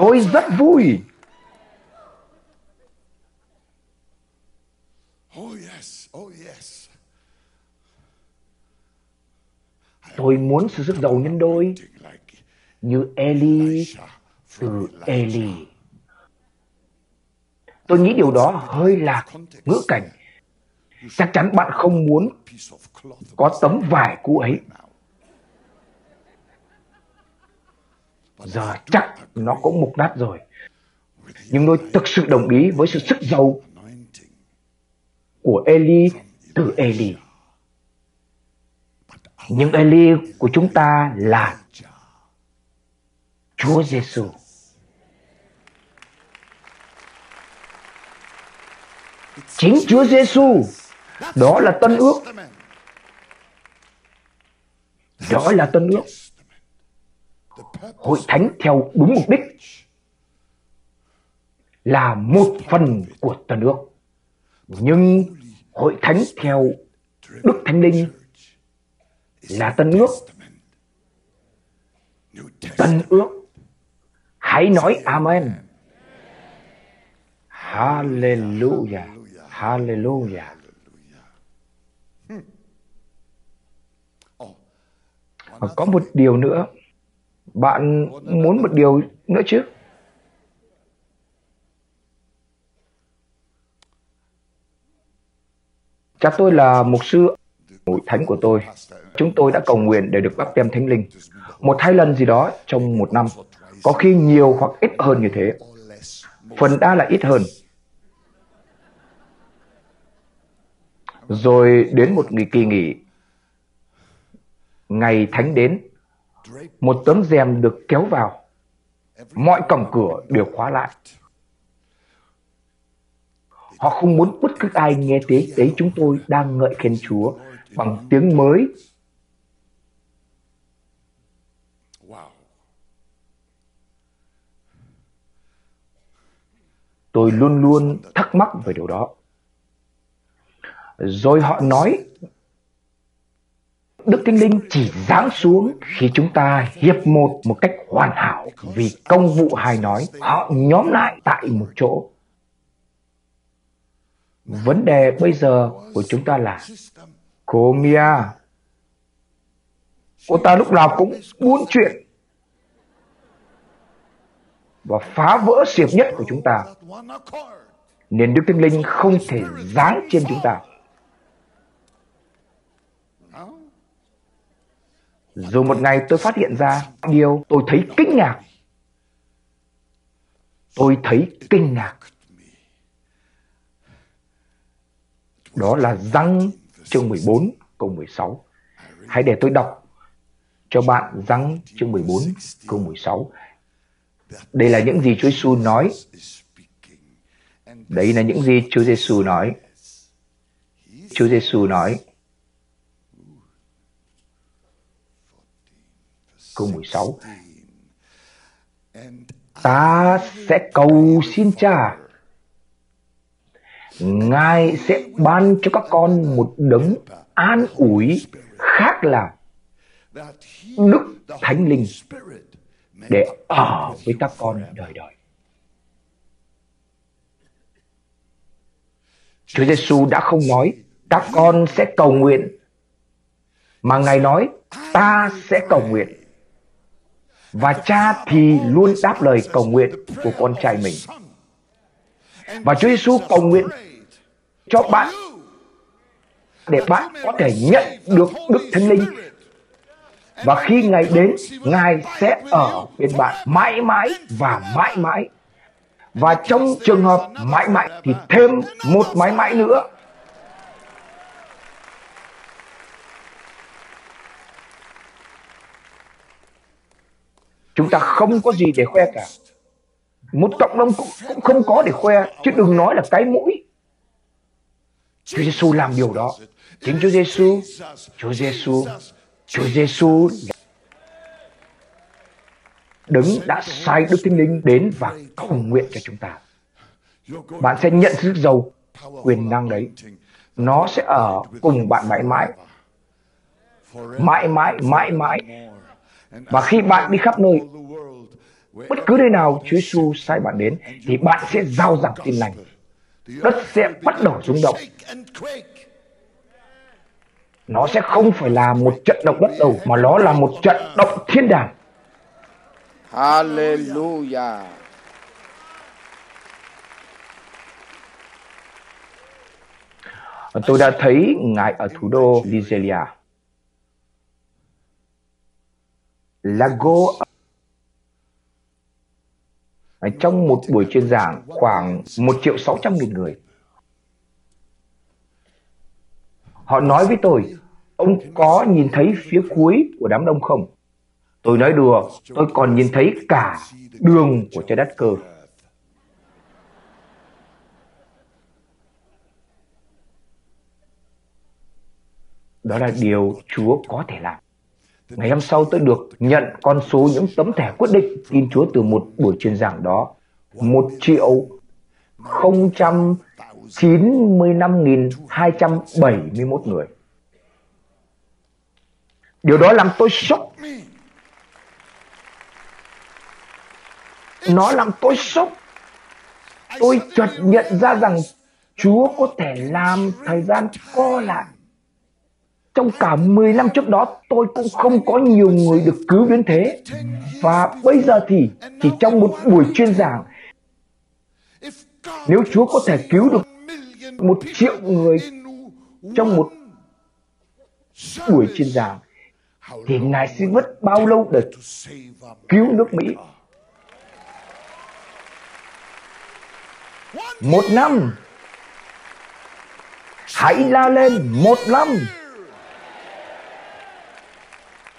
Tôi rất vui. Tôi muốn sự sức giàu nhân đôi như Eli từ Eli. Tôi nghĩ điều đó hơi lạc ngữ cảnh. Chắc chắn bạn không muốn có tấm vải cũ ấy. Giờ chắc nó cũng mục nát rồi. Nhưng tôi thực sự đồng ý với sự sức giàu của Eli từ Eli. Nhưng Eli của chúng ta là Chúa Giêsu. Chính Chúa Giêsu đó là tân ước. Đó là tân ước. Hội thánh theo đúng mục đích là một phần của tân ước. Nhưng hội thánh theo Đức Thánh Linh là tân ước. Tân ước Hãy nói Amen. Hallelujah. Hallelujah. Và có một điều nữa. Bạn muốn một điều nữa chứ? Cha tôi là mục sư hội thánh của tôi. Chúng tôi đã cầu nguyện để được bắp tem thánh linh. Một hai lần gì đó trong một năm có khi nhiều hoặc ít hơn như thế. Phần đa là ít hơn. Rồi đến một ngày kỳ nghỉ, ngày thánh đến, một tấm rèm được kéo vào. Mọi cổng cửa đều khóa lại. Họ không muốn bất cứ ai nghe thấy đấy chúng tôi đang ngợi khen Chúa bằng tiếng mới Tôi luôn luôn thắc mắc về điều đó. Rồi họ nói Đức Thánh Linh chỉ giáng xuống khi chúng ta hiệp một một cách hoàn hảo vì công vụ hài nói họ nhóm lại tại một chỗ. Vấn đề bây giờ của chúng ta là Cô Mia Cô ta lúc nào cũng buôn chuyện và phá vỡ xiệp nhất của chúng ta nên Đức Thánh Linh không thể giáng trên chúng ta. Rồi một ngày tôi phát hiện ra điều tôi thấy kinh ngạc. Tôi thấy kinh ngạc. Đó là răng chương 14 câu 16. Hãy để tôi đọc cho bạn răng chương 14 câu 16. Đây là những gì Chúa Giêsu nói. Đây là những gì Chúa Giêsu nói. Chúa Giêsu nói câu 16 Ta sẽ cầu xin cha. Ngài sẽ ban cho các con một đấng an ủi khác là Đức Thánh Linh để ở với các con đời đời. Chúa Giêsu đã không nói các con sẽ cầu nguyện. Mà Ngài nói ta sẽ cầu nguyện và cha thì luôn đáp lời cầu nguyện của con trai mình. Và Chúa Giêsu cầu nguyện cho bạn để bạn có thể nhận được Đức Thánh Linh. Và khi Ngài đến, Ngài sẽ ở bên bạn mãi mãi và mãi mãi. Và trong trường hợp mãi mãi thì thêm một mãi mãi nữa Chúng ta không có gì để khoe cả. Một cộng đồng cũng, cũng không có để khoe, chứ đừng nói là cái mũi. Chúa Giêsu làm điều đó. Chính Chúa Giêsu, Chúa Giêsu, Chúa Giêsu đứng đã sai Đức Thánh Linh đến và cầu nguyện cho chúng ta. Bạn sẽ nhận sức giàu quyền năng đấy. Nó sẽ ở cùng bạn mãi mãi. Mãi mãi, mãi mãi và khi bạn đi khắp nơi, bất cứ nơi nào Chúa Giêsu sai bạn đến, thì bạn sẽ giao giảng tin lành. Đất sẽ bắt đầu rung động. Nó sẽ không phải là một trận động đất đầu, mà nó là một trận động thiên đàng. Hallelujah. Tôi đã thấy Ngài ở thủ đô Nigeria. Lago trong một buổi chuyên giảng khoảng 1 triệu 600 nghìn người. Họ nói với tôi, ông có nhìn thấy phía cuối của đám đông không? Tôi nói đùa, tôi còn nhìn thấy cả đường của trái đất cơ. Đó là điều Chúa có thể làm. Ngày hôm sau tôi được nhận con số những tấm thẻ quyết định tin Chúa từ một buổi truyền giảng đó. Một triệu không trăm chín mươi năm nghìn hai trăm bảy mươi mốt người. Điều đó làm tôi sốc. Nó làm tôi sốc. Tôi chợt nhận ra rằng Chúa có thể làm thời gian co lại trong cả 10 năm trước đó, tôi cũng không có nhiều người được cứu đến thế. Và bây giờ thì, chỉ trong một buổi chuyên giảng, nếu Chúa có thể cứu được một triệu người trong một buổi chuyên giảng, thì Ngài sẽ mất bao lâu để cứu nước Mỹ? Một năm. Hãy la lên, một năm.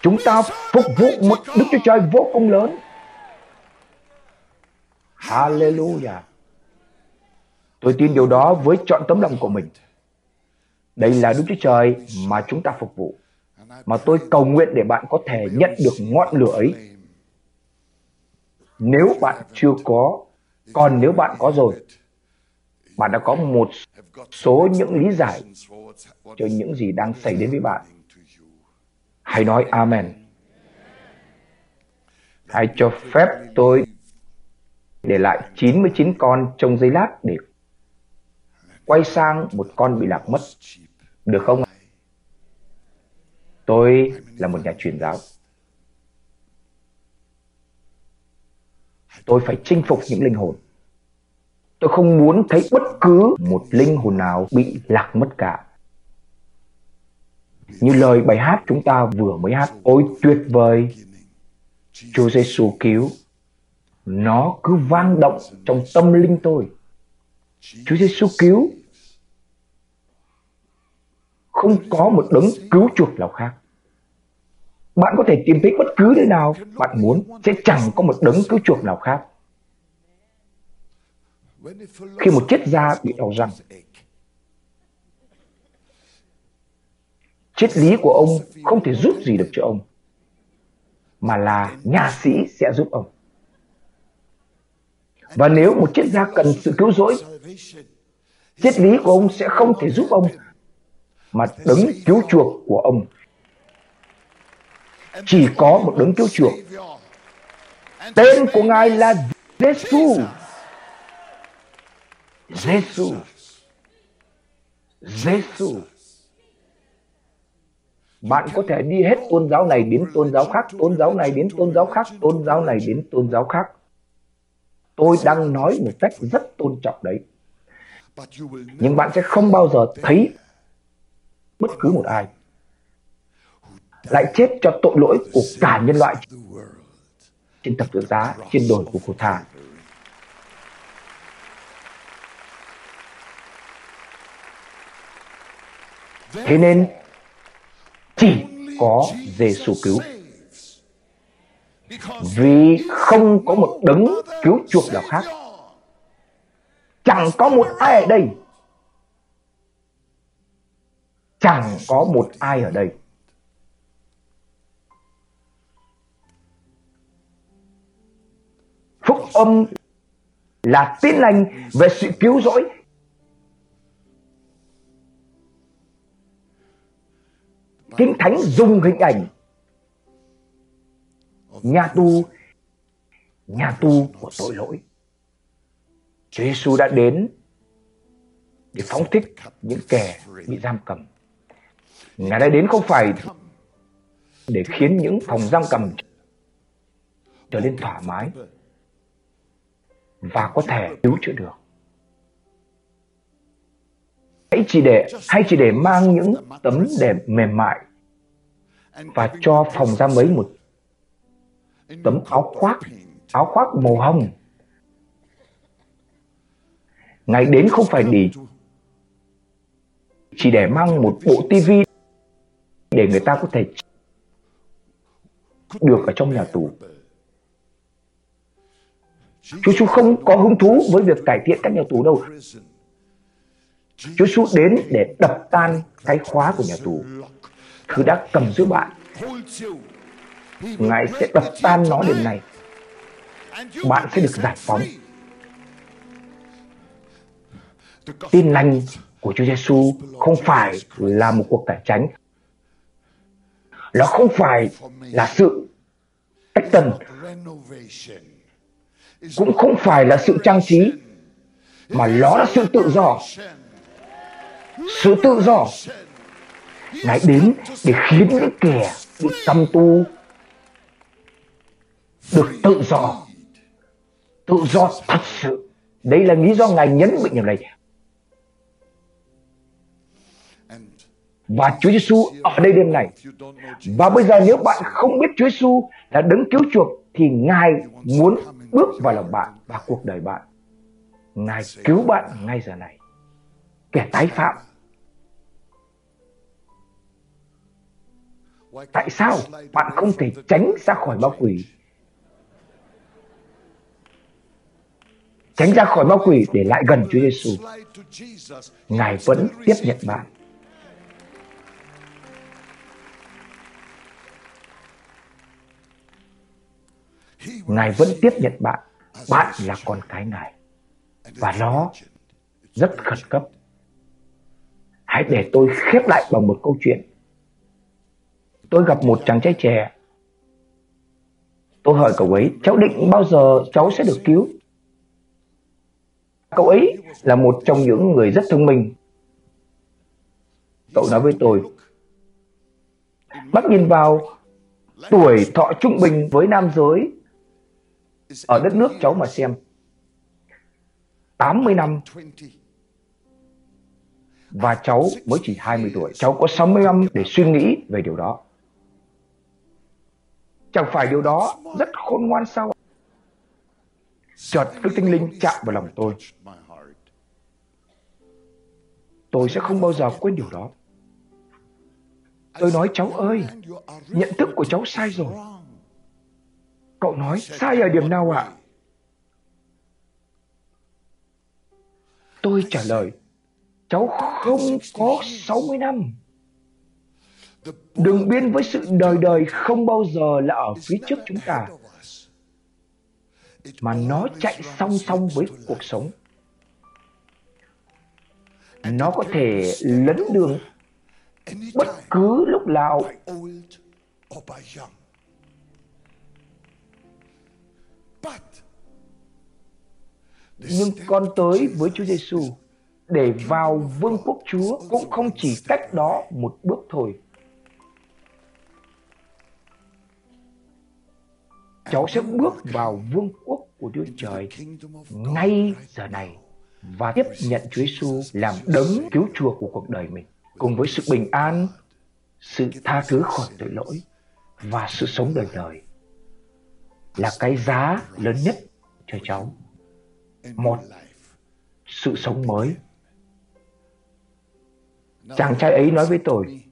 Chúng ta phục vụ một Đức Chúa Trời vô cùng lớn. Hallelujah. Tôi tin điều đó với chọn tấm lòng của mình. Đây là Đức Chúa Trời mà chúng ta phục vụ. Mà tôi cầu nguyện để bạn có thể nhận được ngọn lửa ấy. Nếu bạn chưa có, còn nếu bạn có rồi, bạn đã có một số những lý giải cho những gì đang xảy đến với bạn. Hãy nói Amen. Hãy cho phép tôi để lại 99 con trong giây lát để quay sang một con bị lạc mất. Được không? Tôi là một nhà truyền giáo. Tôi phải chinh phục những linh hồn. Tôi không muốn thấy bất cứ một linh hồn nào bị lạc mất cả. Như lời bài hát chúng ta vừa mới hát, ôi tuyệt vời, Chúa Giêsu cứu. Nó cứ vang động trong tâm linh tôi. Chúa Giêsu cứu. Không có một đấng cứu chuộc nào khác. Bạn có thể tìm thấy bất cứ nơi nào bạn muốn sẽ chẳng có một đấng cứu chuộc nào khác. Khi một chiếc da bị đau răng, triết lý của ông không thể giúp gì được cho ông, mà là nhà sĩ sẽ giúp ông. Và nếu một triết gia cần sự cứu rỗi, triết lý của ông sẽ không thể giúp ông, mà đấng cứu chuộc của ông chỉ có một đấng cứu chuộc. Tên của Ngài là Giêsu. Giêsu. Giêsu. Bạn có thể đi hết tôn giáo này đến tôn giáo khác, tôn giáo này đến tôn giáo khác, tôn giáo này đến tôn giáo khác. Tôi đang nói một cách rất tôn trọng đấy. Nhưng bạn sẽ không bao giờ thấy bất cứ một ai lại chết cho tội lỗi của cả nhân loại trên thập tự giá, trên đồi của cô Thà. Thế nên chỉ có Giêsu cứu. Vì không có một đấng cứu chuộc nào khác. Chẳng có một ai ở đây. Chẳng có một ai ở đây. Phúc âm là tin lành về sự cứu rỗi Kinh Thánh dùng hình ảnh nhà tù nhà tù của tội lỗi. Chúa Giêsu đã đến để phóng thích những kẻ bị giam cầm. Ngài đã đến không phải để khiến những phòng giam cầm trở nên thoải mái và có thể cứu chữa được. Hãy chỉ để hay chỉ để mang những tấm đệm mềm mại và cho phòng giam ấy một tấm áo khoác, áo khoác màu hồng. Ngài đến không phải để chỉ để mang một bộ tivi để người ta có thể được ở trong nhà tù. Chúa Giêsu không có hứng thú với việc cải thiện các nhà tù đâu. Chúa Giêsu đến để đập tan cái khóa của nhà tù, thứ đã cầm giữ bạn. Ngài sẽ đập tan nó đêm nay. Bạn sẽ được giải phóng. Tin lành của Chúa Giêsu không phải là một cuộc cải tránh. Nó không phải là sự tách tần, cũng không phải là sự trang trí mà nó là sự tự do sự tự do ngài đến để khiến những kẻ bị tâm tu được tự do tự do thật sự đây là lý do ngài nhấn mạnh điều này và Chúa Giêsu ở đây đêm này. Và bây giờ nếu bạn không biết Chúa Giêsu là đấng cứu chuộc, thì Ngài muốn bước vào lòng bạn và cuộc đời bạn. Ngài cứu bạn ngay giờ này. Kẻ tái phạm. Tại sao bạn không thể tránh ra khỏi ma quỷ? Tránh ra khỏi ma quỷ để lại gần Chúa Giêsu. Ngài vẫn tiếp nhận bạn. Ngài vẫn tiếp nhận bạn. Bạn là con cái Ngài. Và nó rất khẩn cấp. Hãy để tôi khép lại bằng một câu chuyện. Tôi gặp một chàng trai trẻ. Tôi hỏi cậu ấy, cháu định bao giờ cháu sẽ được cứu? Cậu ấy là một trong những người rất thông minh. Cậu nói với tôi, bắt nhìn vào tuổi thọ trung bình với nam giới ở đất nước cháu mà xem. 80 năm và cháu mới chỉ 20 tuổi. Cháu có 60 năm để suy nghĩ về điều đó. Chẳng phải điều đó rất khôn ngoan sao? Chợt Đức Tinh Linh chạm vào lòng tôi. Tôi sẽ không bao giờ quên điều đó. Tôi nói cháu ơi, nhận thức của cháu sai rồi. Cậu nói sai ở điểm nào ạ? Tôi trả lời, cháu không có 60 năm. Đường biên với sự đời đời không bao giờ là ở phía trước chúng ta, mà nó chạy song song với cuộc sống. Nó có thể lấn đường bất cứ lúc nào nhưng con tới với Chúa Giêsu để vào vương quốc Chúa cũng không chỉ cách đó một bước thôi. Cháu sẽ bước vào vương quốc của Chúa Trời ngay giờ này và tiếp nhận Chúa Giêsu làm đấng cứu chuộc của cuộc đời mình cùng với sự bình an, sự tha thứ khỏi tội lỗi và sự sống đời đời là cái giá lớn nhất cho cháu. Một sự sống mới. Chàng trai ấy nói với tôi,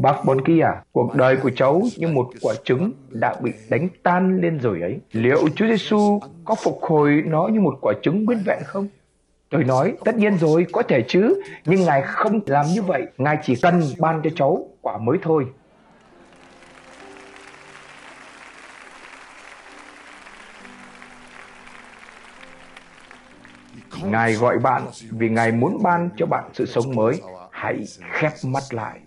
Bác Bon kia, à, cuộc đời của cháu như một quả trứng đã bị đánh tan lên rồi ấy. Liệu Chúa Giêsu có phục hồi nó như một quả trứng nguyên vẹn không? Tôi nói, tất nhiên rồi, có thể chứ, nhưng Ngài không làm như vậy. Ngài chỉ cần ban cho cháu quả mới thôi. Ngài gọi bạn vì Ngài muốn ban cho bạn sự sống mới. Hãy khép mắt lại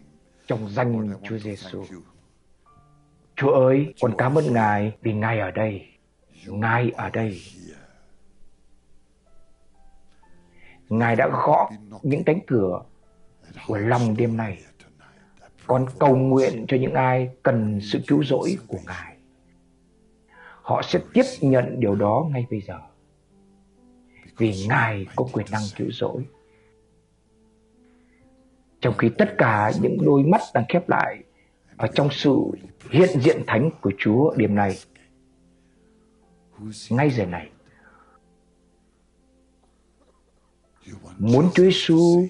trong danh Chúa Giêsu. Chúa ơi, con cảm ơn Ngài vì Ngài ở đây. Ngài ở đây. Ngài đã gõ những cánh cửa của lòng đêm nay. Con cầu nguyện cho những ai cần sự cứu rỗi của Ngài. Họ sẽ tiếp nhận điều đó ngay bây giờ. Vì Ngài có quyền năng cứu rỗi. Trong khi tất cả những đôi mắt đang khép lại ở trong sự hiện diện thánh của Chúa điểm này Ngay giờ này, muốn Chúa Giêsu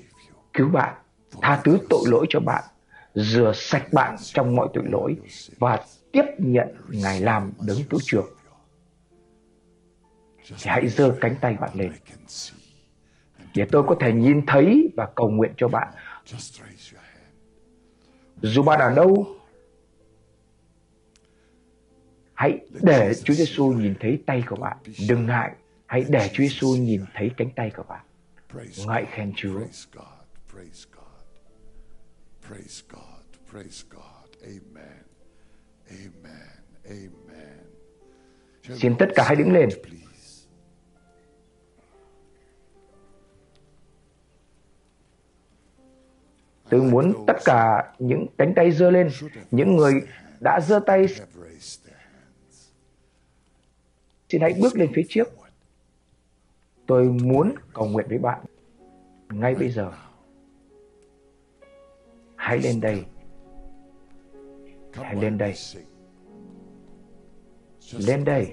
cứu bạn, tha thứ tội lỗi cho bạn, rửa sạch bạn trong mọi tội lỗi và tiếp nhận Ngài làm đấng cứu chuộc. Thì hãy giơ cánh tay bạn lên để tôi có thể nhìn thấy và cầu nguyện cho bạn. Dù bạn ở đâu, hãy để Chúa Giêsu nhìn thấy tay của bạn. Đừng ngại, hãy để Chúa Giêsu nhìn thấy cánh tay của bạn. Ngợi khen Chúa. Praise God. Praise God. Praise God. Praise God. Amen. Amen. Amen. Xin tất cả hãy đứng lên. Tôi muốn tất cả những cánh tay giơ lên, những người đã giơ tay xin hãy bước lên phía trước. Tôi muốn cầu nguyện với bạn ngay bây giờ. Hãy lên đây, hãy lên đây, lên đây.